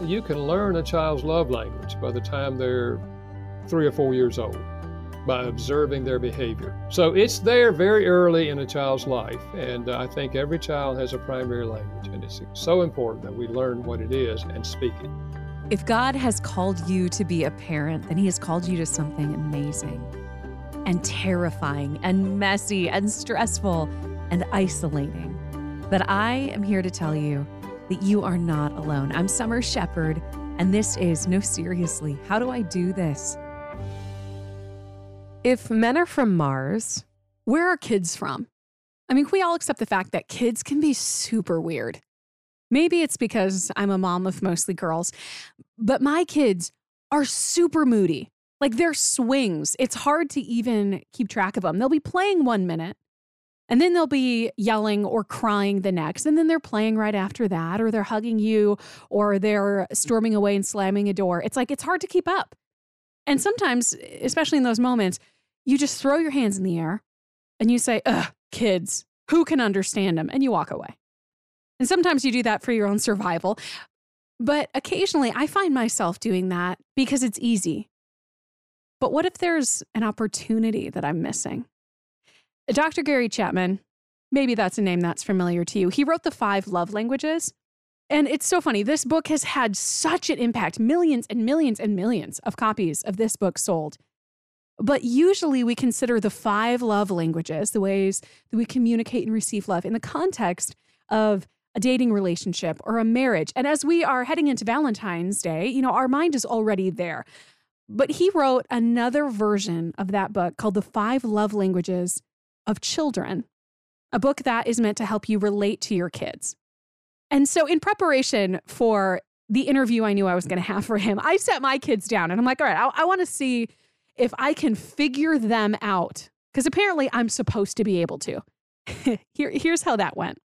You can learn a child's love language by the time they're three or four years old by observing their behavior. So it's there very early in a child's life, and I think every child has a primary language, and it's so important that we learn what it is and speak it. If God has called you to be a parent, then He has called you to something amazing and terrifying and messy and stressful and isolating. But I am here to tell you that you are not alone. I'm Summer Shepard, and this is No Seriously, How Do I Do This? If men are from Mars, where are kids from? I mean, we all accept the fact that kids can be super weird. Maybe it's because I'm a mom of mostly girls, but my kids are super moody. Like their swings, it's hard to even keep track of them. They'll be playing one minute and then they'll be yelling or crying the next. And then they're playing right after that, or they're hugging you, or they're storming away and slamming a door. It's like it's hard to keep up. And sometimes, especially in those moments, you just throw your hands in the air and you say, ugh, kids, who can understand them? And you walk away. And sometimes you do that for your own survival. But occasionally I find myself doing that because it's easy. But what if there's an opportunity that I'm missing? Dr. Gary Chapman, maybe that's a name that's familiar to you. He wrote the five love languages. And it's so funny. This book has had such an impact millions and millions and millions of copies of this book sold. But usually we consider the five love languages, the ways that we communicate and receive love, in the context of a dating relationship or a marriage. And as we are heading into Valentine's Day, you know, our mind is already there. But he wrote another version of that book called The Five Love Languages of Children, a book that is meant to help you relate to your kids. And so, in preparation for the interview I knew I was going to have for him, I set my kids down and I'm like, all right, I, I want to see if I can figure them out. Because apparently I'm supposed to be able to. Here, here's how that went.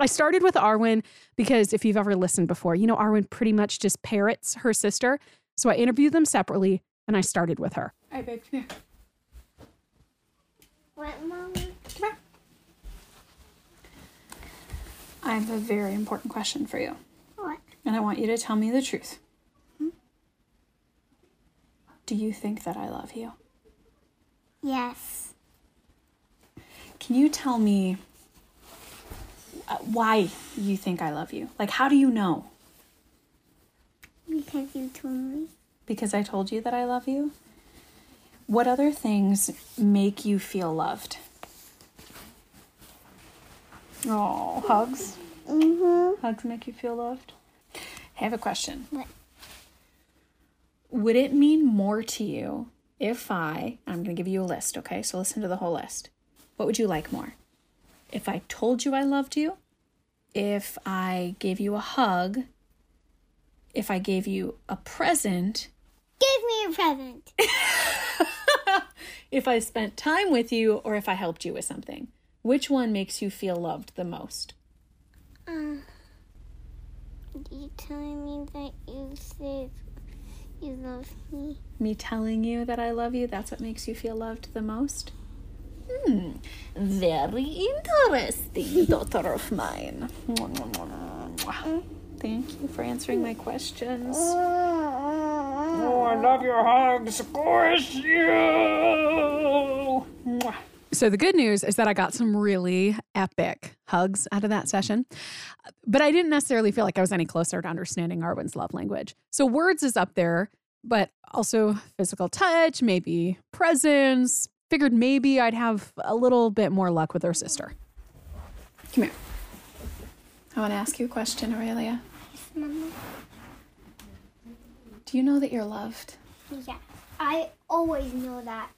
I started with Arwen because if you've ever listened before, you know, Arwen pretty much just parrots her sister. So I interviewed them separately and I started with her. All right, babe, come here. What, Mama? Come here. I have a very important question for you, What? and I want you to tell me the truth. Do you think that I love you? Yes. Can you tell me uh, why you think I love you? Like, how do you know? Because you told me. Because I told you that I love you? What other things make you feel loved? Oh, hugs. Mm-hmm. Hugs make you feel loved? I have a question. What? Would it mean more to you if I, I'm going to give you a list, okay? So listen to the whole list. What would you like more? If I told you I loved you, if I gave you a hug, if I gave you a present, Give me a present. if I spent time with you, or if I helped you with something. Which one makes you feel loved the most? Uh, you telling me that you said you love me? Me telling you that I love you, that's what makes you feel loved the most? Hmm, very interesting, daughter of mine. Thank you for answering my questions. Oh, I love your hugs. Of course, you. So the good news is that I got some really epic hugs out of that session. But I didn't necessarily feel like I was any closer to understanding Arwen's love language. So words is up there, but also physical touch, maybe presence. Figured maybe I'd have a little bit more luck with her sister. Come here. I want to ask you a question, Aurelia. Yes, Mama? Do you know that you're loved? Yeah. I always know that.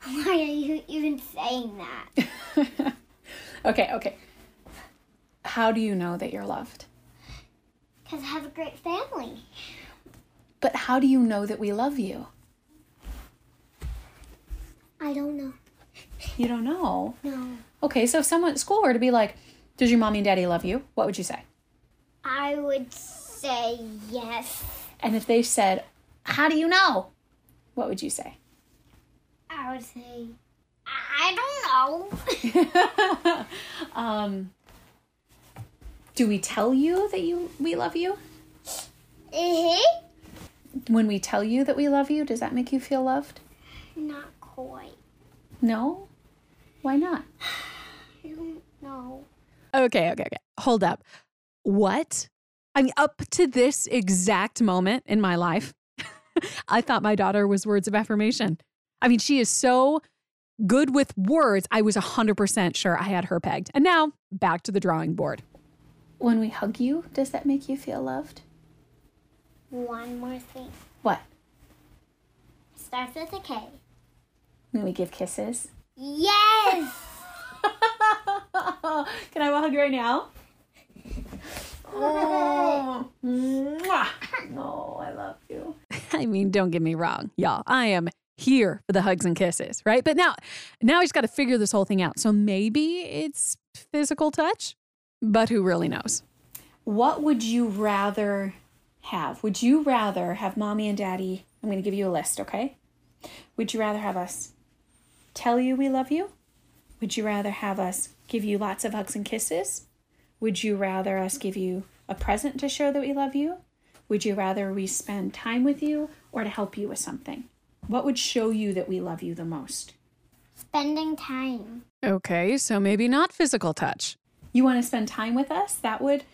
Why are you even saying that? Okay, okay. How do you know that you're loved? Because I have a great family. But how do you know that we love you? I don't know. You don't know. No. Okay, so if someone at school were to be like, Does your mommy and daddy love you? What would you say? I would say yes. And if they said, How do you know? What would you say? I would say, I don't know. um, do we tell you that you we love you? Eh? When we tell you that we love you, does that make you feel loved? Not quite. No? Why not? I don't know. Okay, okay, okay. Hold up. What? I mean, up to this exact moment in my life, I thought my daughter was words of affirmation. I mean, she is so good with words. I was 100% sure I had her pegged. And now back to the drawing board. When we hug you, does that make you feel loved? One more thing. What? Starts with a K. When we give kisses? Yes! Can I have a hug right now? Oh, mwah. oh, I love you. I mean, don't get me wrong, y'all. I am here for the hugs and kisses, right? But now, now he's got to figure this whole thing out. So maybe it's physical touch, but who really knows? What would you rather have? Would you rather have mommy and daddy? I'm going to give you a list, okay? Would you rather have us tell you we love you? Would you rather have us give you lots of hugs and kisses? Would you rather us give you a present to show that we love you? Would you rather we spend time with you or to help you with something? What would show you that we love you the most? Spending time. Okay, so maybe not physical touch. You want to spend time with us? That would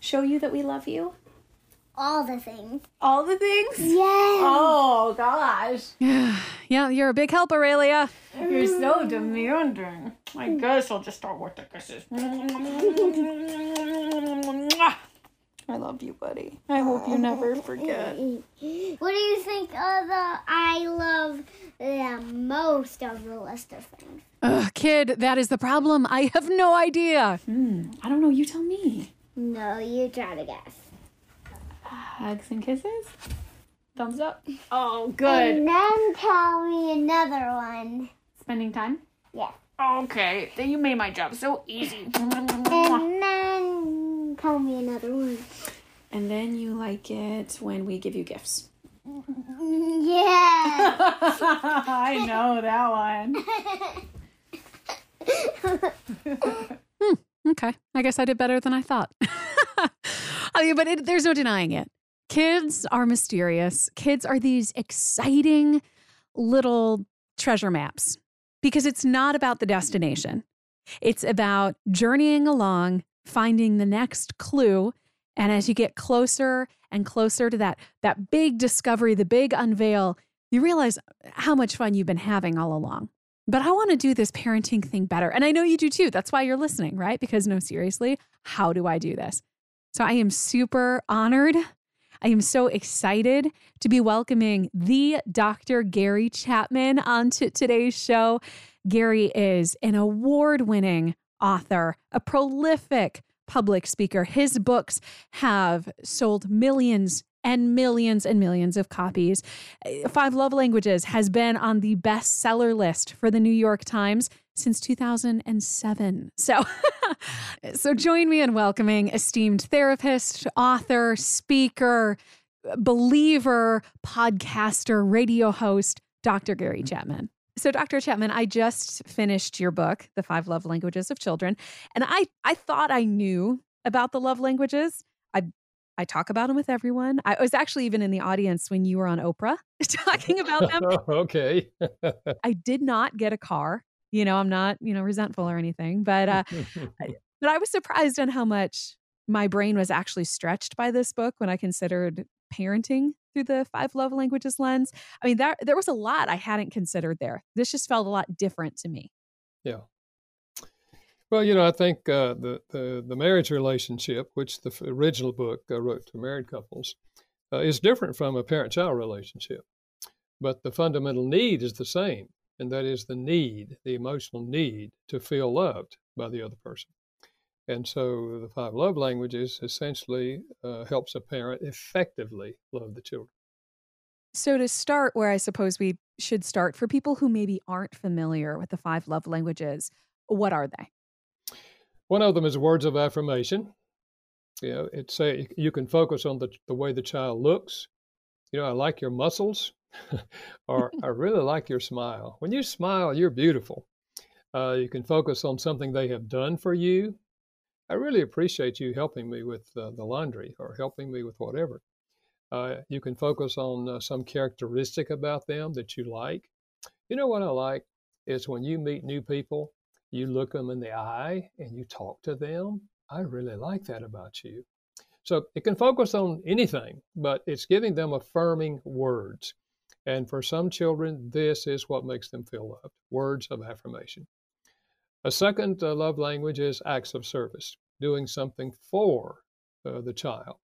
show you that we love you? All the things. All the things? Yes! Oh, gosh. Yeah, you're a big help, Aurelia. You're so demanding. I guess I'll just start with the kisses. I love you, buddy. I hope you never forget. What do you think of the I love the most of the list of things? Ugh, kid, that is the problem. I have no idea. Hmm, I don't know. You tell me. No, you try to guess. Hugs and kisses? Thumbs up. Oh, good. And then tell me another one. Spending time? Yeah. Okay. Then you made my job so easy. And then tell me another one. And then you like it when we give you gifts. Yeah. I know that one. Hmm, okay, I guess I did better than I thought. I mean, but it, there's no denying it. Kids are mysterious. Kids are these exciting little treasure maps because it's not about the destination. It's about journeying along, finding the next clue, and as you get closer and closer to that that big discovery, the big unveil, you realize how much fun you've been having all along. But I want to do this parenting thing better. And I know you do too. That's why you're listening, right? Because no, seriously, how do I do this? So I am super honored. I am so excited to be welcoming the Dr. Gary Chapman onto today's show. Gary is an award winning author, a prolific public speaker. His books have sold millions and millions and millions of copies. Uh, Five Love Languages has been on the bestseller list for the New York Times since 2007. So, so join me in welcoming esteemed therapist, author, speaker, believer, podcaster, radio host, Dr. Gary Chapman. So, Dr. Chapman, I just finished your book, The Five Love Languages of Children, and I I thought I knew about the love languages. I I talk about them with everyone. I was actually even in the audience when you were on Oprah talking about them. okay. I did not get a car. You know, I'm not, you know, resentful or anything, but uh but I was surprised on how much my brain was actually stretched by this book when I considered parenting through the five love languages lens. I mean, there there was a lot I hadn't considered there. This just felt a lot different to me. yeah. Well, you know, I think uh, the, the the marriage relationship, which the original book I wrote to married couples, uh, is different from a parent-child relationship, but the fundamental need is the same, and that is the need, the emotional need to feel loved by the other person. And so, the five love languages essentially uh, helps a parent effectively love the children. So to start where I suppose we should start for people who maybe aren't familiar with the five love languages, what are they? One of them is words of affirmation. You know, it's say you can focus on the the way the child looks. You know, I like your muscles, or I really like your smile. When you smile, you're beautiful. Uh, you can focus on something they have done for you. I really appreciate you helping me with uh, the laundry or helping me with whatever. Uh, you can focus on uh, some characteristic about them that you like. You know what I like is when you meet new people, you look them in the eye and you talk to them. I really like that about you. So it can focus on anything, but it's giving them affirming words. And for some children, this is what makes them feel loved words of affirmation. A second uh, love language is acts of service, doing something for uh, the child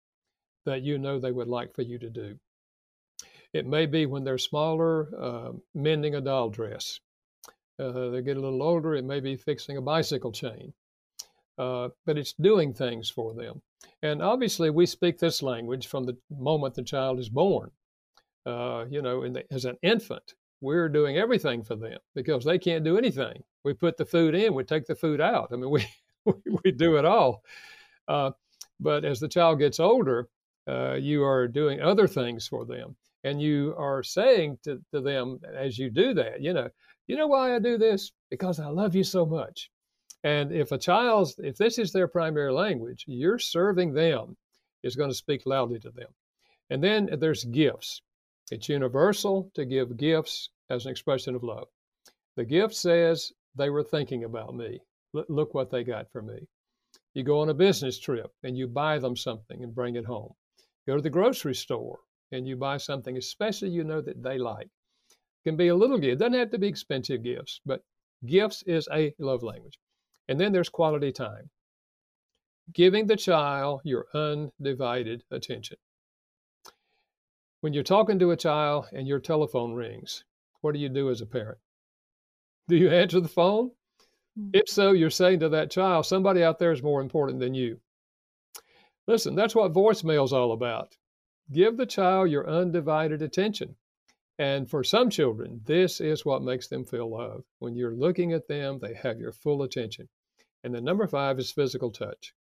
that you know they would like for you to do. It may be when they're smaller, uh, mending a doll dress. Uh, they get a little older, it may be fixing a bicycle chain. Uh, but it's doing things for them. And obviously, we speak this language from the moment the child is born. Uh, you know, the, as an infant, we're doing everything for them because they can't do anything. We put the food in, we take the food out. I mean, we, we do it all. Uh, but as the child gets older, uh, you are doing other things for them. And you are saying to, to them as you do that, you know, you know why I do this? Because I love you so much. And if a child's, if this is their primary language, you're serving them is going to speak loudly to them. And then there's gifts. It's universal to give gifts as an expression of love. The gift says they were thinking about me. L- look what they got for me. You go on a business trip and you buy them something and bring it home. Go to the grocery store and you buy something, especially you know that they like. It can be a little gift. It doesn't have to be expensive gifts, but gifts is a love language. And then there's quality time. Giving the child your undivided attention. When you're talking to a child and your telephone rings, what do you do as a parent? Do you answer the phone? Mm. If so, you're saying to that child, somebody out there is more important than you. Listen, that's what voicemail is all about. Give the child your undivided attention. And for some children, this is what makes them feel loved. When you're looking at them, they have your full attention. And then number five is physical touch.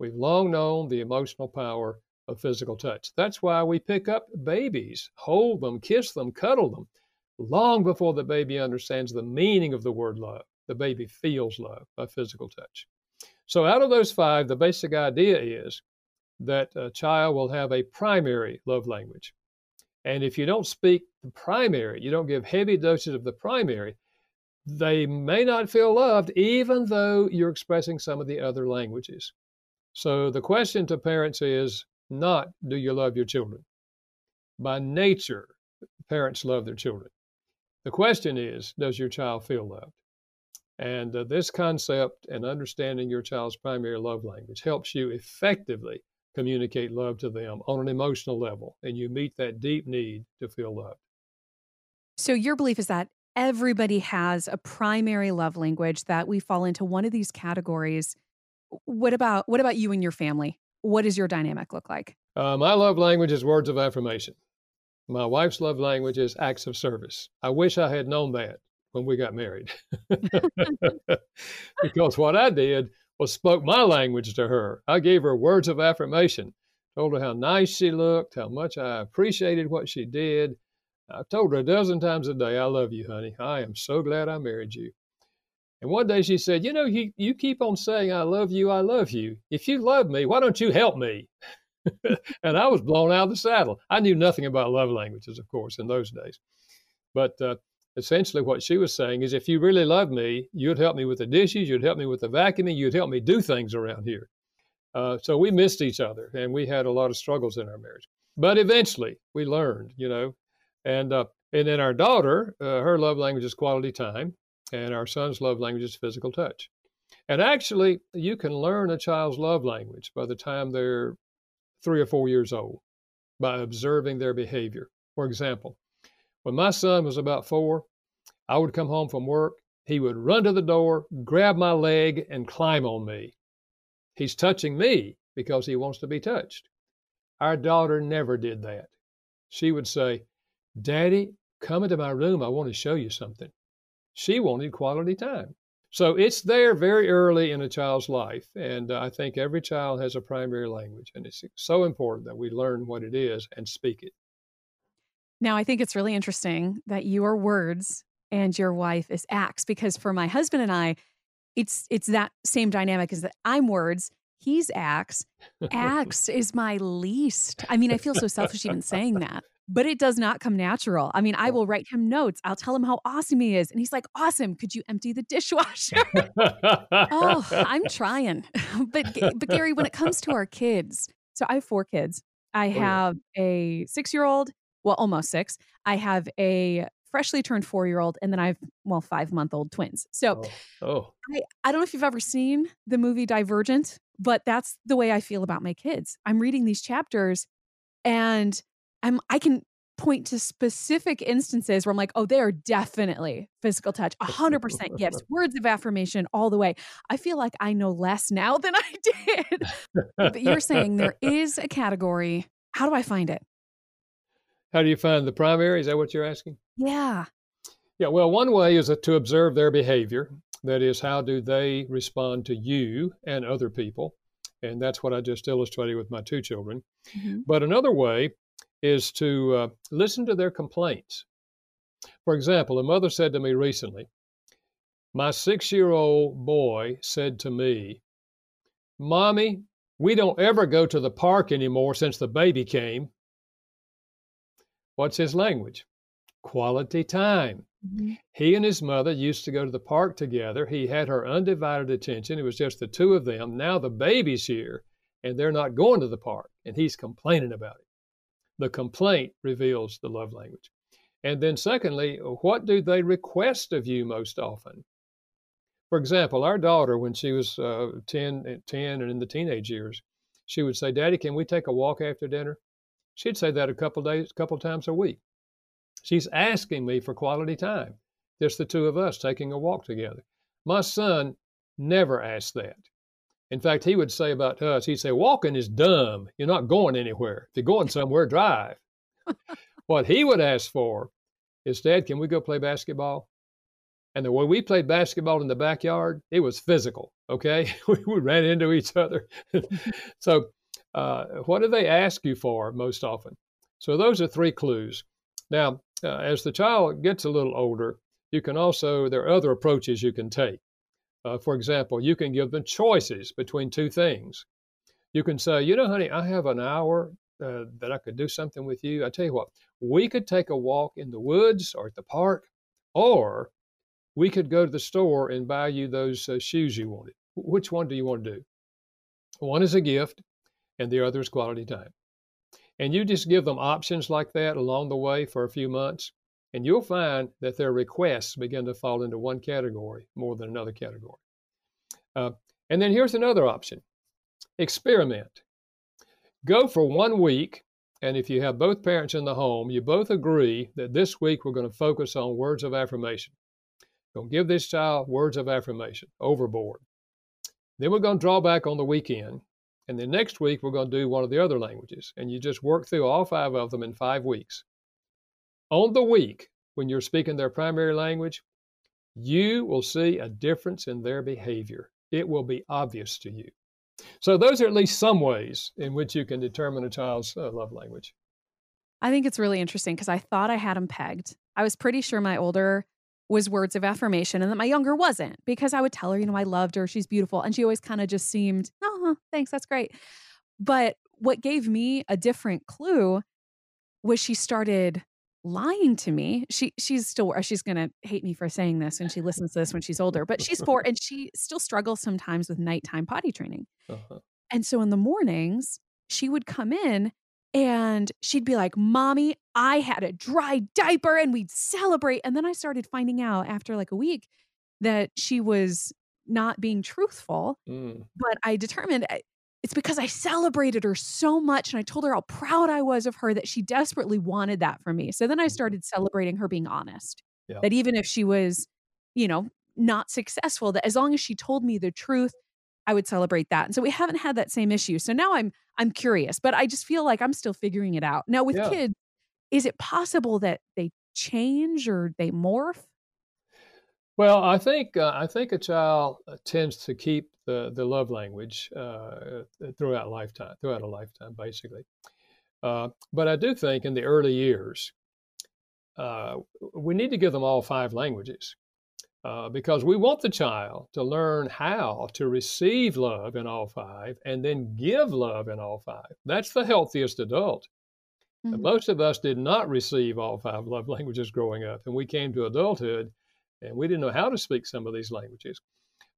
We've long known the emotional power of physical touch. That's why we pick up babies, hold them, kiss them, cuddle them, long before the baby understands the meaning of the word love the baby feels love by physical touch. So, out of those five, the basic idea is that a child will have a primary love language. And if you don't speak the primary, you don't give heavy doses of the primary, they may not feel loved even though you're expressing some of the other languages. So the question to parents is not do you love your children? By nature, parents love their children. The question is does your child feel loved? And uh, this concept and understanding your child's primary love language helps you effectively communicate love to them on an emotional level, and you meet that deep need to feel loved. So, your belief is that everybody has a primary love language that we fall into one of these categories. What about what about you and your family? What does your dynamic look like? Uh, my love language is words of affirmation. My wife's love language is acts of service. I wish I had known that when we got married. because what I did was spoke my language to her. I gave her words of affirmation, told her how nice she looked, how much I appreciated what she did. I told her a dozen times a day, I love you, honey. I am so glad I married you. And one day she said, You know, you, you keep on saying, I love you, I love you. If you love me, why don't you help me? and I was blown out of the saddle. I knew nothing about love languages, of course, in those days. But uh, essentially what she was saying is if you really love me, you'd help me with the dishes, you'd help me with the vacuuming, you'd help me do things around here. Uh, so we missed each other and we had a lot of struggles in our marriage. But eventually we learned, you know, and uh, and then our daughter, uh, her love language is quality time, and our son's love language is physical touch. And actually, you can learn a child's love language by the time they're three or four years old by observing their behavior. For example, when my son was about four, I would come home from work. He would run to the door, grab my leg, and climb on me. He's touching me because he wants to be touched. Our daughter never did that. She would say, Daddy, come into my room. I want to show you something. She wanted quality time. So it's there very early in a child's life. And uh, I think every child has a primary language. And it's so important that we learn what it is and speak it. Now, I think it's really interesting that you are words and your wife is acts because for my husband and I, it's it's that same dynamic as that I'm words, He's Acts. Acts is my least. I mean, I feel so selfish even saying that, but it does not come natural. I mean, I will write him notes. I'll tell him how awesome he is. And he's like, Awesome. Could you empty the dishwasher? oh, I'm trying. but, but Gary, when it comes to our kids, so I have four kids. I have oh, yeah. a six year old, well, almost six. I have a freshly turned four year old, and then I have, well, five month old twins. So oh. oh. I, I don't know if you've ever seen the movie Divergent, but that's the way I feel about my kids. I'm reading these chapters and I'm, I can point to specific instances where I'm like, oh, they are definitely physical touch, 100% gifts, words of affirmation all the way. I feel like I know less now than I did. but you're saying there is a category. How do I find it? How do you find the primary? Is that what you're asking? Yeah. Yeah, well, one way is to observe their behavior. That is, how do they respond to you and other people? And that's what I just illustrated with my two children. Mm-hmm. But another way is to uh, listen to their complaints. For example, a mother said to me recently, My six year old boy said to me, Mommy, we don't ever go to the park anymore since the baby came. What's his language? Quality time. Mm-hmm. He and his mother used to go to the park together. He had her undivided attention. It was just the two of them. Now the baby's here and they're not going to the park and he's complaining about it. The complaint reveals the love language. And then, secondly, what do they request of you most often? For example, our daughter, when she was uh, 10, 10 and in the teenage years, she would say, Daddy, can we take a walk after dinner? She'd say that a couple days, a couple times a week. She's asking me for quality time, just the two of us taking a walk together. My son never asked that. In fact, he would say about us, he'd say, walking is dumb. You're not going anywhere. If you're going somewhere, drive. what he would ask for is, Dad, can we go play basketball? And the way we played basketball in the backyard, it was physical. Okay, we ran into each other. so uh, what do they ask you for most often? So those are three clues. Now, uh, as the child gets a little older, you can also, there are other approaches you can take. Uh, for example, you can give them choices between two things. You can say, you know, honey, I have an hour uh, that I could do something with you. I tell you what, we could take a walk in the woods or at the park, or we could go to the store and buy you those uh, shoes you wanted. Which one do you want to do? One is a gift, and the other is quality time. And you just give them options like that along the way for a few months, and you'll find that their requests begin to fall into one category more than another category. Uh, and then here's another option experiment. Go for one week, and if you have both parents in the home, you both agree that this week we're going to focus on words of affirmation. Don't give this child words of affirmation overboard. Then we're going to draw back on the weekend and then next week, we're going to do one of the other languages. And you just work through all five of them in five weeks. On the week, when you're speaking their primary language, you will see a difference in their behavior. It will be obvious to you. So, those are at least some ways in which you can determine a child's uh, love language. I think it's really interesting because I thought I had them pegged. I was pretty sure my older was words of affirmation and that my younger wasn't because I would tell her, you know, I loved her, she's beautiful. And she always kind of just seemed, oh, thanks, that's great. But what gave me a different clue was she started lying to me. She she's still she's gonna hate me for saying this and she listens to this when she's older, but she's four and she still struggles sometimes with nighttime potty training. Uh-huh. And so in the mornings, she would come in and she'd be like, Mommy, I had a dry diaper, and we'd celebrate. And then I started finding out after like a week that she was not being truthful. Mm. But I determined eh, it's because I celebrated her so much and I told her how proud I was of her that she desperately wanted that from me. So then I mm. started celebrating her being honest. Yeah. That even if she was, you know, not successful, that as long as she told me the truth, I would celebrate that. And so we haven't had that same issue. So now I'm I'm curious, but I just feel like I'm still figuring it out. Now with yeah. kids, is it possible that they change or they morph? Well, I think uh, I think a child uh, tends to keep the, the love language uh, throughout lifetime, throughout a lifetime, basically. Uh, but I do think in the early years, uh, we need to give them all five languages. uh, because we want the child to learn how to receive love in all five and then give love in all five. That's the healthiest adult. Mm-hmm. Most of us did not receive all five love languages growing up, and we came to adulthood and we didn't know how to speak some of these languages.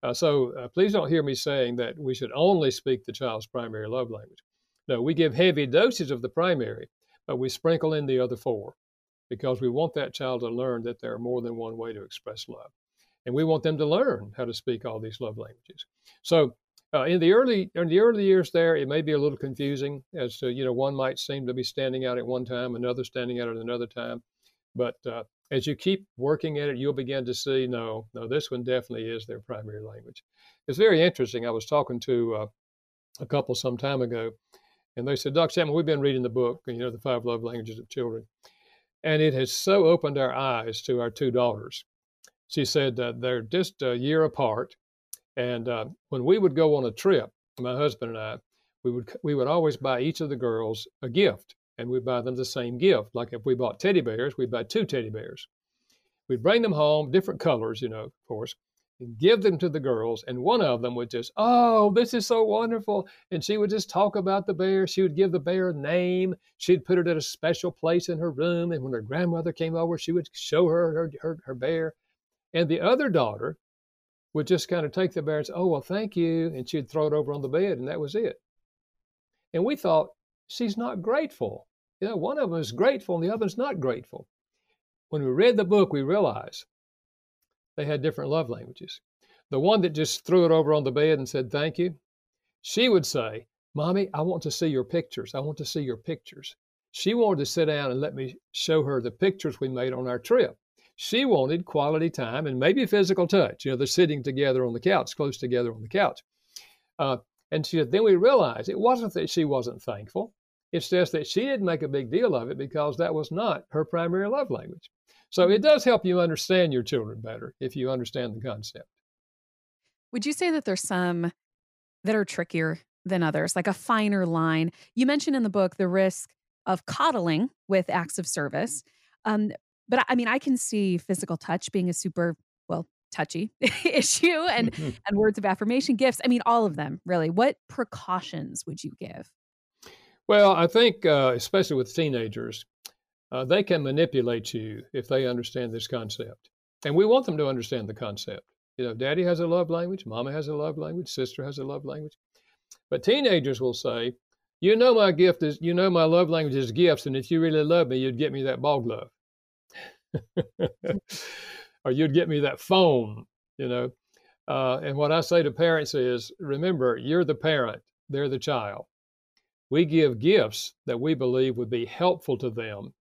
Uh, so uh, please don't hear me saying that we should only speak the child's primary love language. No, we give heavy doses of the primary, but we sprinkle in the other four because we want that child to learn that there are more than one way to express love. And we want them to learn how to speak all these love languages. So uh, in the early in the early years there, it may be a little confusing as to you know one might seem to be standing out at one time, another standing out at another time. But uh, as you keep working at it, you'll begin to see no, no, this one definitely is their primary language. It's very interesting. I was talking to uh, a couple some time ago, and they said, Dr. Chapman, we've been reading the book, you know, the five love languages of children, and it has so opened our eyes to our two daughters. She said uh, they're just a year apart, and uh, when we would go on a trip, my husband and I, we would we would always buy each of the girls a gift and we'd buy them the same gift. Like if we bought teddy bears, we'd buy two teddy bears. We'd bring them home, different colors, you know, of course, and give them to the girls. And one of them would just, oh, this is so wonderful. And she would just talk about the bear. She would give the bear a name. She'd put it at a special place in her room. And when her grandmother came over, she would show her her, her, her bear. And the other daughter would just kind of take the bear and say, oh, well, thank you. And she'd throw it over on the bed, and that was it. And we thought, she's not grateful. You know, one of them is grateful and the other is not grateful. When we read the book, we realized they had different love languages. The one that just threw it over on the bed and said, Thank you, she would say, Mommy, I want to see your pictures. I want to see your pictures. She wanted to sit down and let me show her the pictures we made on our trip. She wanted quality time and maybe physical touch. You know, they're sitting together on the couch, close together on the couch. Uh, and she said, then we realized it wasn't that she wasn't thankful. It's just that she didn't make a big deal of it because that was not her primary love language. So it does help you understand your children better if you understand the concept. Would you say that there's some that are trickier than others, like a finer line? You mentioned in the book the risk of coddling with acts of service. Um, but I mean, I can see physical touch being a super, well, touchy issue and mm-hmm. and words of affirmation gifts i mean all of them really. What precautions would you give? Well i think uh, especially with teenagers uh, they can manipulate you if they understand this concept and we want them to understand the concept. You know daddy has a love language mama has a love language sister has a love language. But teenagers will say you know my gift is you know my love language is gifts and if you really love me you'd get me that ball glove or you'd get me that phone, you know. Uh, and what I say to parents is remember, you're the parent, they're the child. We give gifts that we believe would be helpful to them,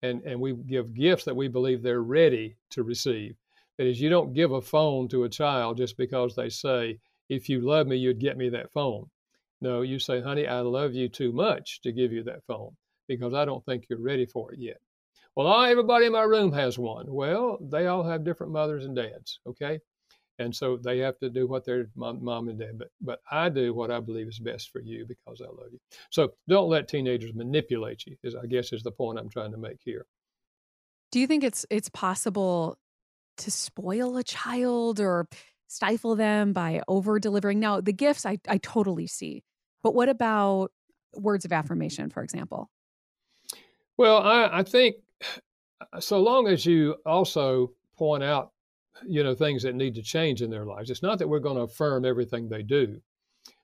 and, and we give gifts that we believe they're ready to receive. That is, you don't give a phone to a child just because they say, if you love me, you'd get me that phone. No, you say, honey, I love you too much to give you that phone because I don't think you're ready for it yet. Well, everybody in my room has one. Well, they all have different mothers and dads, okay? And so they have to do what their mom, mom and dad, but, but I do what I believe is best for you because I love you. So don't let teenagers manipulate you, is I guess is the point I'm trying to make here. Do you think it's it's possible to spoil a child or stifle them by over delivering? Now, the gifts I, I totally see. But what about words of affirmation, for example? Well, I, I think so long as you also point out, you know, things that need to change in their lives. It's not that we're going to affirm everything they do,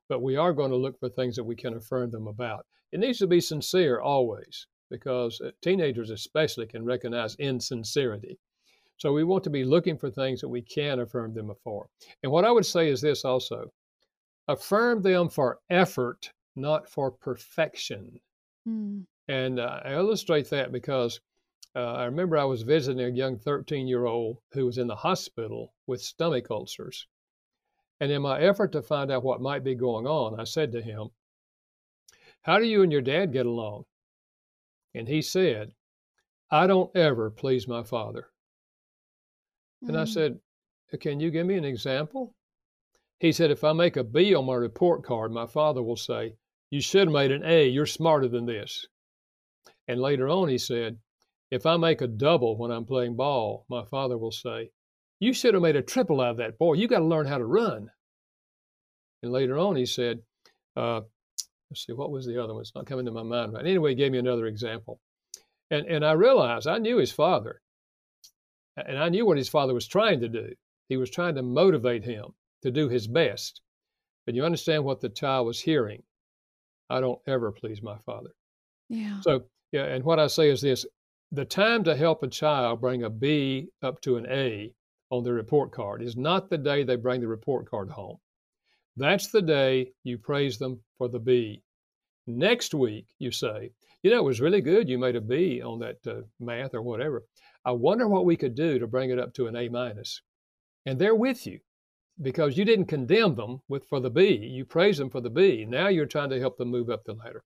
but we are going to look for things that we can affirm them about. It needs to be sincere always, because uh, teenagers especially can recognize insincerity. So we want to be looking for things that we can affirm them for. And what I would say is this also affirm them for effort, not for perfection. Mm. And uh, I illustrate that because uh, I remember I was visiting a young 13 year old who was in the hospital with stomach ulcers. And in my effort to find out what might be going on, I said to him, How do you and your dad get along? And he said, I don't ever please my father. Mm. And I mm. said, Can you give me an example? He said, If I make a B on my report card, my father will say, You should have made an A. You're smarter than this. And later on, he said, if I make a double when I'm playing ball, my father will say, You should have made a triple out of that. Boy, you got to learn how to run. And later on, he said, uh, let's see, what was the other one? It's not coming to my mind. But anyway, he gave me another example. And, and I realized I knew his father. And I knew what his father was trying to do. He was trying to motivate him to do his best. But you understand what the child was hearing. I don't ever please my father. Yeah. So, yeah, and what I say is this the time to help a child bring a B up to an A on their report card is not the day they bring the report card home. That's the day you praise them for the B. Next week, you say, you know, it was really good. You made a B on that uh, math or whatever. I wonder what we could do to bring it up to an A minus. And they're with you because you didn't condemn them with for the B. You praise them for the B. Now you're trying to help them move up the ladder.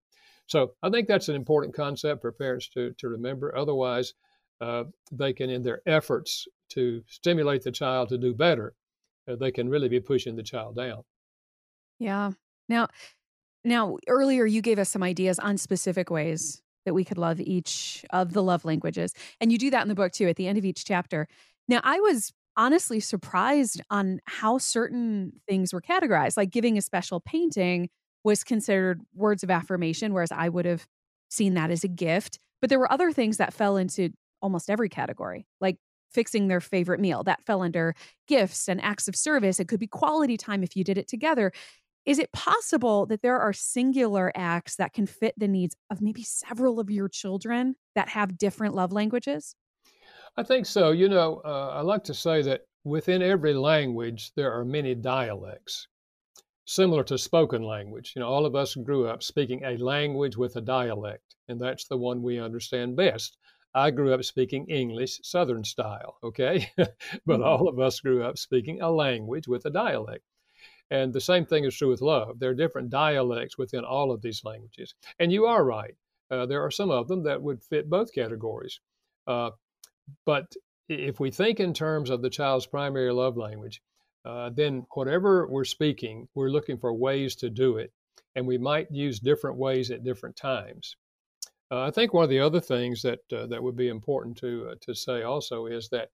So I think that's an important concept for parents to, to remember. Otherwise, uh, they can, in their efforts to stimulate the child to do better, uh, they can really be pushing the child down. Yeah. Now, now earlier you gave us some ideas on specific ways that we could love each of the love languages, and you do that in the book too. At the end of each chapter. Now, I was honestly surprised on how certain things were categorized, like giving a special painting was considered words of affirmation, whereas I would have seen that as a gift. But there were other things that fell into almost every category, like fixing their favorite meal. That fell under gifts and acts of service. It could be quality time if you did it together. Is it possible that there are singular acts that can fit the needs of maybe several of your children that have different love languages? I think so. You know, uh, I like to say that within every language, there are many dialects, similar to spoken language. You know, all of us grew up speaking a language with a dialect, and that's the one we understand best. I grew up speaking English, Southern style, okay? but mm-hmm. all of us grew up speaking a language with a dialect. And the same thing is true with love. There are different dialects within all of these languages. And you are right. Uh, there are some of them that would fit both categories. Uh, but if we think in terms of the child's primary love language, uh, then whatever we're speaking, we're looking for ways to do it. And we might use different ways at different times. Uh, I think one of the other things that uh, that would be important to uh, to say also is that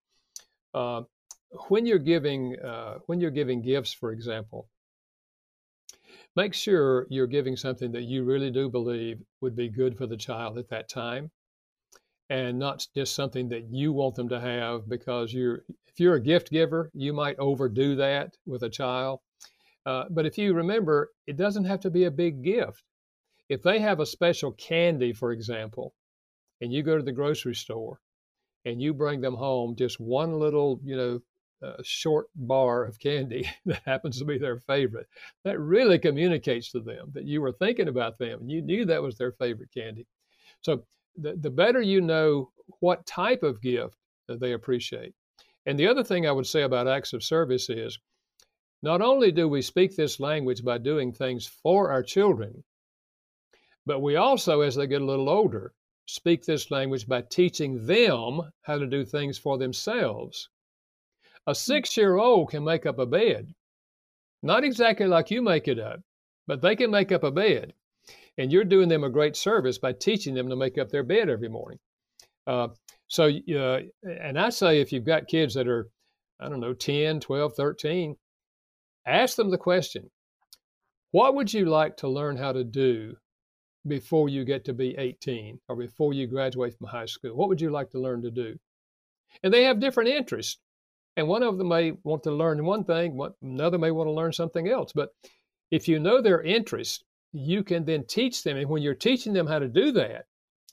uh, when you're giving uh, when you're giving gifts, for example, make sure you're giving something that you really do believe would be good for the child at that time and not just something that you want them to have because you're if you're a gift giver you might overdo that with a child. Uh, but if you remember it doesn't have to be a big gift. If they have a special candy for example and you go to the grocery store and you bring them home just one little you know uh, short bar of candy that happens to be their favorite that really communicates to them that you were thinking about them and you knew that was their favorite candy. So the, the better you know what type of gift they appreciate. And the other thing I would say about acts of service is not only do we speak this language by doing things for our children, but we also, as they get a little older, speak this language by teaching them how to do things for themselves. A hmm. six year old can make up a bed, not exactly like you make it up, but they can make up a bed. And you're doing them a great service by teaching them to make up their bed every morning. Uh, so, uh, and I say if you've got kids that are, I don't know, 10, 12, 13, ask them the question what would you like to learn how to do before you get to be 18 or before you graduate from high school? What would you like to learn to do? And they have different interests. And one of them may want to learn one thing, another may want to learn something else. But if you know their interests you can then teach them. And when you're teaching them how to do that,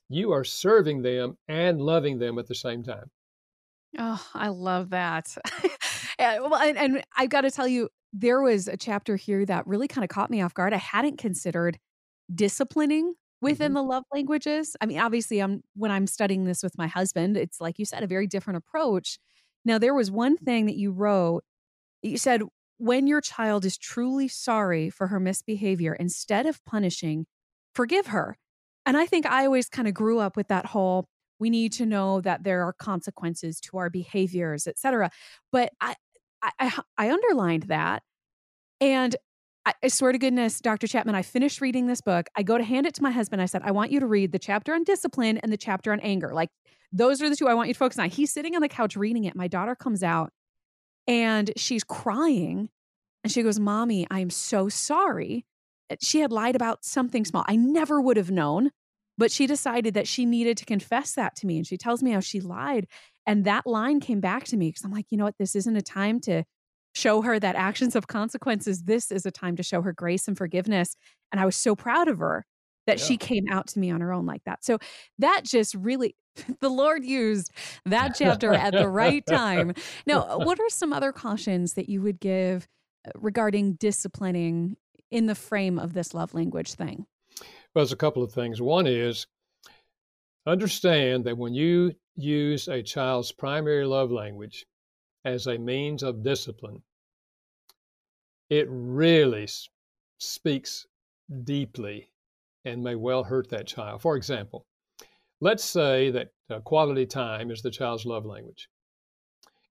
you are serving them and loving them at the same time. Oh, I love that. and, well, and, and I've got to tell you, there was a chapter here that really kind of caught me off guard. I hadn't considered disciplining within mm-hmm. the love languages. I mean, obviously, I'm when I'm studying this with my husband, it's like you said, a very different approach. Now, there was one thing that you wrote. You said when your child is truly sorry for her misbehavior, instead of punishing, forgive her. And I think I always kind of grew up with that whole we need to know that there are consequences to our behaviors, etc. But I, I, I underlined that, and I, I swear to goodness, Dr. Chapman, I finished reading this book. I go to hand it to my husband. I said, I want you to read the chapter on discipline and the chapter on anger. Like those are the two I want you to focus on. He's sitting on the couch reading it. My daughter comes out And she's crying. And she goes, Mommy, I'm so sorry. Uh, she had lied about something small. I never would have known, but she decided that she needed to confess that to me. And she tells me how she lied. And that line came back to me because I'm like, you know what? This isn't a time to show her that actions have consequences. This is a time to show her grace and forgiveness. And I was so proud of her that yeah. she came out to me on her own like that. So that just really, the Lord used that chapter at the right time. Now, what are some other cautions that you would give uh, regarding disciplining in the frame of this love language thing? Well, there's a couple of things. One is understand that when you use a child's primary love language as a means of discipline, it really speaks deeply and may well hurt that child. For example, let's say that uh, quality time is the child's love language.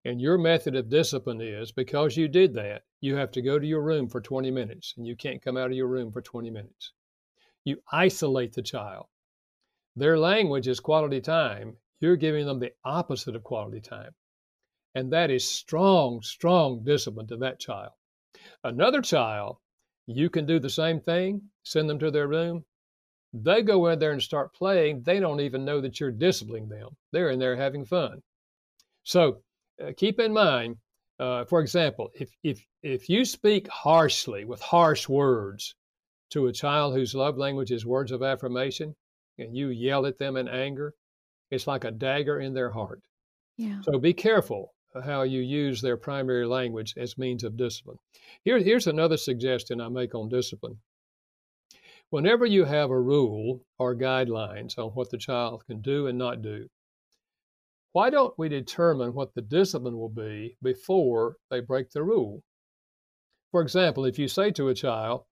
And your method of discipline is because you did that, you have to go to your room for 20 minutes and you can't come out of your room for 20 minutes. You isolate the child. Their language is quality time. You're giving them the opposite of quality time. And that is strong, strong discipline to that child. Another child, you can do the same thing, send them to their room, they go in there and start playing. They don't even know that you're disciplining them. They're in there having fun. So uh, keep in mind, uh, for example, if, if, if you speak harshly with harsh words to a child whose love language is words of affirmation, and you yell at them in anger, it's like a dagger in their heart. Yeah. So be careful how you use their primary language as means of discipline. Here, here's another suggestion I make on discipline. Whenever you have a rule or guidelines on what the child can do and not do, why don't we determine what the discipline will be before they break the rule? For example, if you say to a child,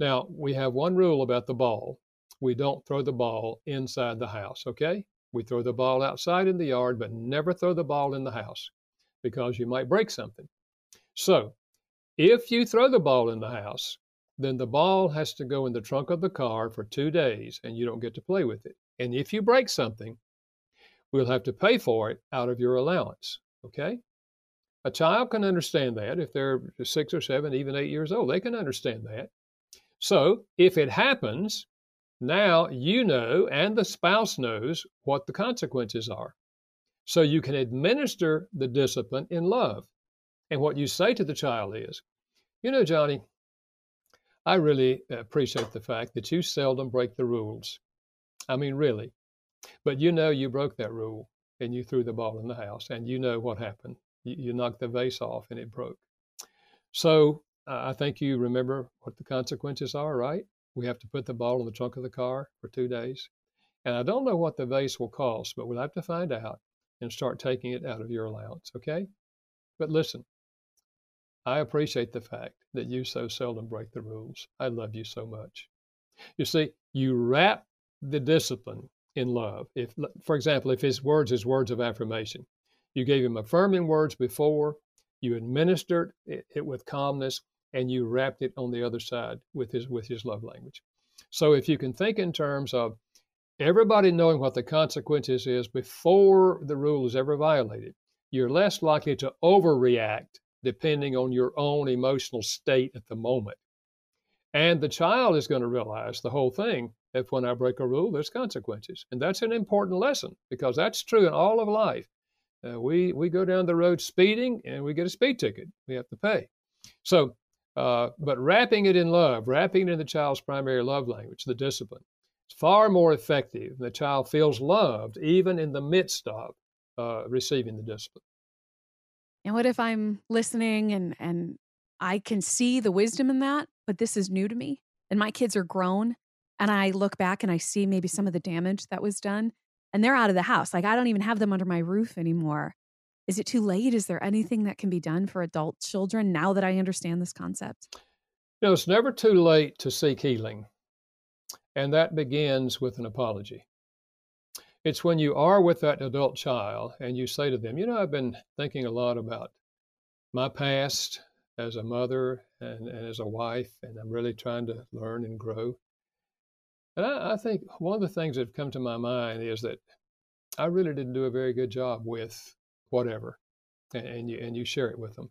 now we have one rule about the ball. We don't throw the ball inside the house, okay? We throw the ball outside in the yard, but never throw the ball in the house because you might break something. So, if you throw the ball in the house, then the ball has to go in the trunk of the car for two days and you don't get to play with it. And if you break something, we'll have to pay for it out of your allowance. Okay? A child can understand that if they're six or seven, even eight years old. They can understand that. So if it happens, now you know and the spouse knows what the consequences are. So you can administer the discipline in love. And what you say to the child is, you know, Johnny, I really appreciate the fact that you seldom break the rules. I mean, really. But you know you broke that rule and you threw the ball in the house and you know what happened. You, you knocked the vase off and it broke. So uh, I think you remember what the consequences are, right? We have to put the ball in the trunk of the car for two days. And I don't know what the vase will cost, but we'll have to find out and start taking it out of your allowance, okay? But listen, I appreciate the fact that you so seldom break the rules. I love you so much. You see, you wrap the discipline in love. If, for example, if his words is words of affirmation, you gave him affirming words before, you administered it, it with calmness, and you wrapped it on the other side with his with his love language. So if you can think in terms of everybody knowing what the consequences is before the rule is ever violated, you're less likely to overreact depending on your own emotional state at the moment. And the child is going to realize the whole thing if when I break a rule, there's consequences. And that's an important lesson because that's true in all of life. Uh, we, we go down the road speeding and we get a speed ticket. We have to pay. So, uh, but wrapping it in love, wrapping it in the child's primary love language, the discipline, it's far more effective. The child feels loved even in the midst of uh, receiving the discipline. And what if I'm listening and and I can see the wisdom in that, but this is new to me and my kids are grown and I look back and I see maybe some of the damage that was done and they're out of the house. Like I don't even have them under my roof anymore. Is it too late? Is there anything that can be done for adult children now that I understand this concept? No, it's never too late to seek healing. And that begins with an apology. It's when you are with that adult child and you say to them, you know, I've been thinking a lot about my past as a mother and, and as a wife, and I'm really trying to learn and grow. And I, I, think one of the things that have come to my mind is that I really didn't do a very good job with whatever, and, and you and you share it with them.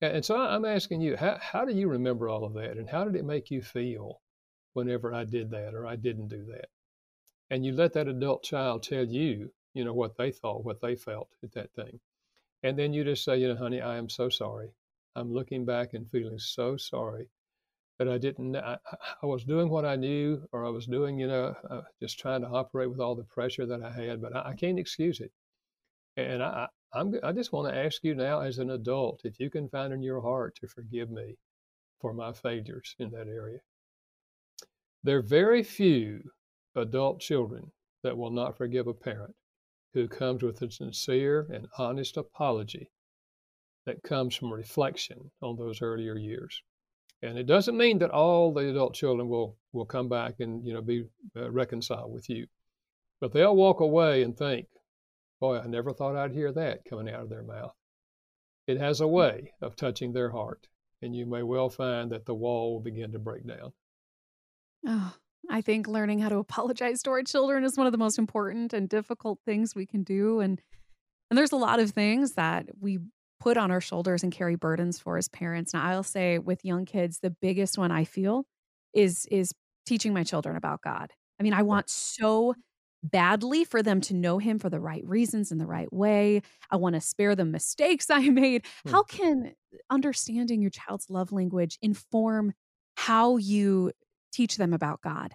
And, and so I'm asking you, how, how do you remember all of that? And how did it make you feel whenever I did that or I didn't do that? And you let that adult child tell you, you know, what they thought, what they felt at that thing. And then you just say, you know, honey, I am so sorry. I'm looking back and feeling so sorry that I didn't, I, I was doing what I knew, or I was doing, you know, uh, just trying to operate with all the pressure that I had, but I, I can't excuse it. And I, I'm, I just want to ask you now, as an adult, if you can find in your heart to forgive me for my failures in that area. There are very few adult children that will not forgive a parent who comes with a sincere and honest apology that comes from reflection on those earlier years. And it doesn't mean that all the adult children will, will come back and you know be uh, reconciled with you, but they'll walk away and think, "Boy, I never thought I'd hear that coming out of their mouth." It has a way of touching their heart, and you may well find that the wall will begin to break down. Oh, I think learning how to apologize to our children is one of the most important and difficult things we can do. And and there's a lot of things that we put on our shoulders and carry burdens for as parents. Now I'll say with young kids, the biggest one I feel is is teaching my children about God. I mean, I want so badly for them to know him for the right reasons in the right way. I want to spare them mistakes I made. Hmm. How can understanding your child's love language inform how you teach them about God?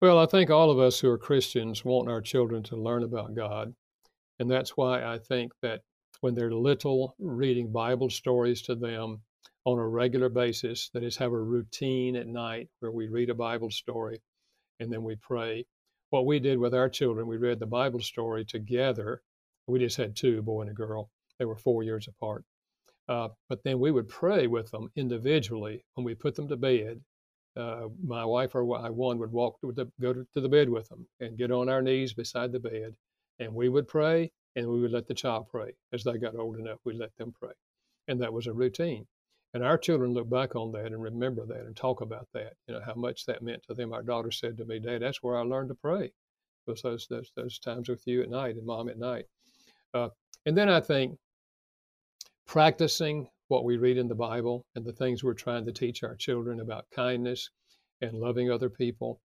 Well, I think all of us who are Christians want our children to learn about God. And that's why I think that when they're little, reading Bible stories to them on a regular basis, that is, have a routine at night where we read a Bible story and then we pray. What we did with our children, we read the Bible story together. We just had two, a boy and a girl. They were four years apart. Uh, but then we would pray with them individually when we put them to bed uh, my wife or I, one would walk to the, go to, the bed with them and get on our knees beside the bed, and we would pray, and we would let the child pray. As they got old enough, we'd let them pray, and that was a routine. And our children look back on that and remember that and talk about that. You know how much that meant to them. Our daughter said to me, "Dad, that's where I learned to pray." Was those those, those times with you at night and mom at night. Uh, and then I think practicing what we read in the Bible and the things we're trying to teach our children about kindness and loving other people,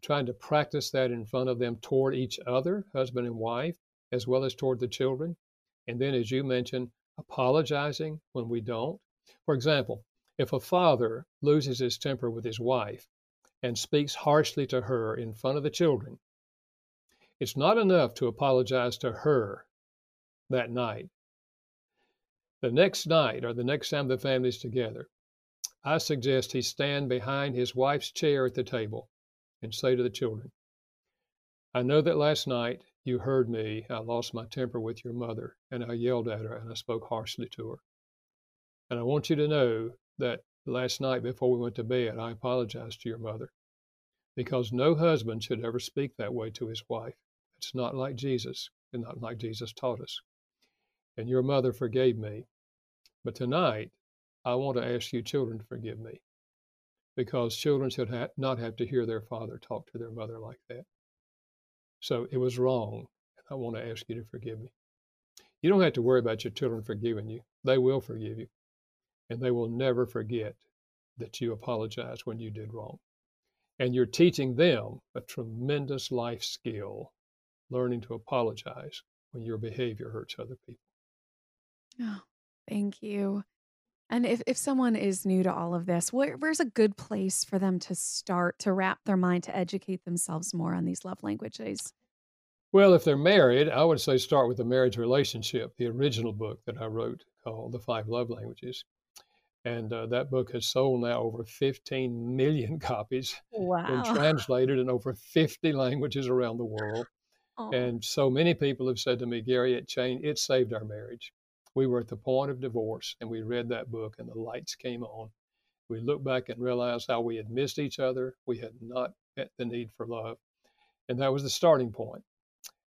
trying to practice that in front of them toward each other, husband and wife, as well as toward the children. And then, as you mentioned, apologizing when we don't. For example, if a father loses his temper with his wife and speaks harshly to her in front of the children, it's not enough to apologize to her that night the next night or the next time the family's together, I suggest he stand behind his wife's chair at the table and say to the children, I know that last night you heard me. I lost my temper with your mother and I yelled at her and I spoke harshly to her. And I want you to know that last night before we went to bed, I apologized to your mother because no husband should ever speak that way to his wife. It's not like Jesus and not like Jesus taught us. And your mother forgave me but tonight, I want to ask you children to forgive me because children should ha- not have to hear their father talk to their mother like that. So it was wrong. And I want to ask you to forgive me. You don't have to worry about your children forgiving you, they will forgive you. And they will never forget that you apologized when you did wrong. And you're teaching them a tremendous life skill, learning to apologize when your behavior hurts other people. Oh, Thank you. And if, if someone is new to all of this, where, where's a good place for them to start to wrap their mind to educate themselves more on these love languages? Well, if they're married, I would say start with the marriage relationship, the original book that I wrote called The Five Love Languages. And uh, that book has sold now over 15 million copies, wow. been translated in over 50 languages around the world. Oh. And so many people have said to me, Gary, it changed, it saved our marriage we were at the point of divorce and we read that book and the lights came on. We looked back and realized how we had missed each other. We had not met the need for love. And that was the starting point.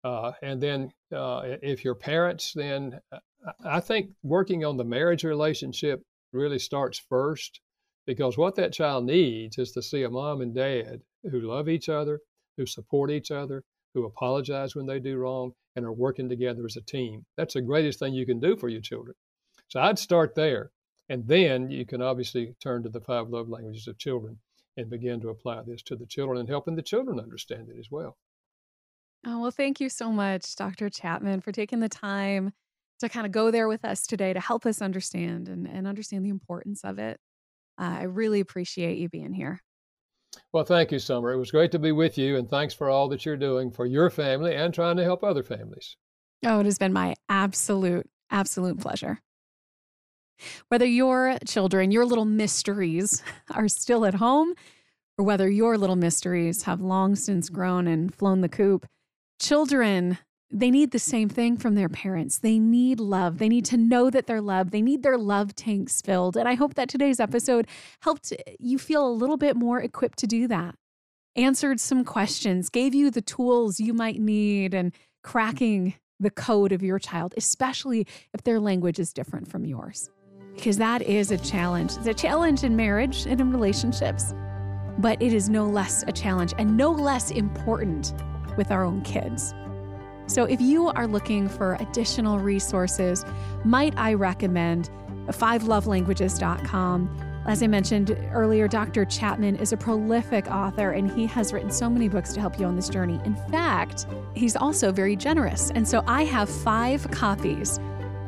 Uh, and then uh, if your parents, then uh, I think working on the marriage relationship really starts first because what that child needs is to see a mom and dad who love each other, who support each other, who apologize when they do wrong, and are working together as a team. That's the greatest thing you can do for your children. So I'd start there. And then you can obviously turn to the five love languages of children and begin to apply this to the children and helping the children understand it as well. Oh, well, thank you so much, Dr. Chapman, for taking the time to kind of go there with us today to help us understand and, and understand the importance of it. Uh, I really appreciate you being here. Well, thank you, Summer. It was great to be with you, and thanks for all that you're doing for your family and trying to help other families. Oh, it has been my absolute, absolute pleasure. Whether your children, your little mysteries, are still at home, or whether your little mysteries have long since grown and flown the coop, children they need the same thing from their parents. They need love. They need to know that they're loved. They need their love tanks filled. And I hope that today's episode helped you feel a little bit more equipped to do that. Answered some questions, gave you the tools you might need, and cracking the code of your child, especially if their language is different from yours. Because that is a challenge. It's a challenge in marriage and in relationships, but it is no less a challenge and no less important with our own kids. So, if you are looking for additional resources, might I recommend fivelovelanguages.com. As I mentioned earlier, Dr. Chapman is a prolific author and he has written so many books to help you on this journey. In fact, he's also very generous. And so I have five copies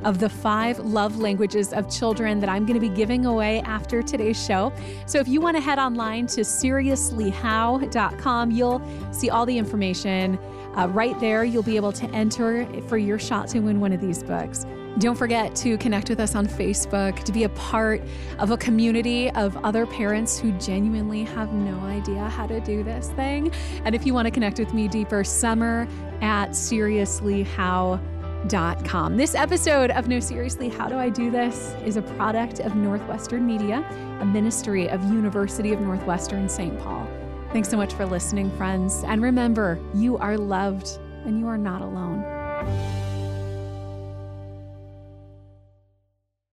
of the five love languages of children that I'm going to be giving away after today's show. So if you want to head online to seriouslyhow.com, you'll see all the information. Uh, right there, you'll be able to enter for your shot to win one of these books. Don't forget to connect with us on Facebook to be a part of a community of other parents who genuinely have no idea how to do this thing. And if you want to connect with me deeper, summer at seriouslyhow.com. This episode of No Seriously, How Do I Do This is a product of Northwestern Media, a ministry of University of Northwestern St. Paul. Thanks so much for listening, friends. And remember, you are loved and you are not alone.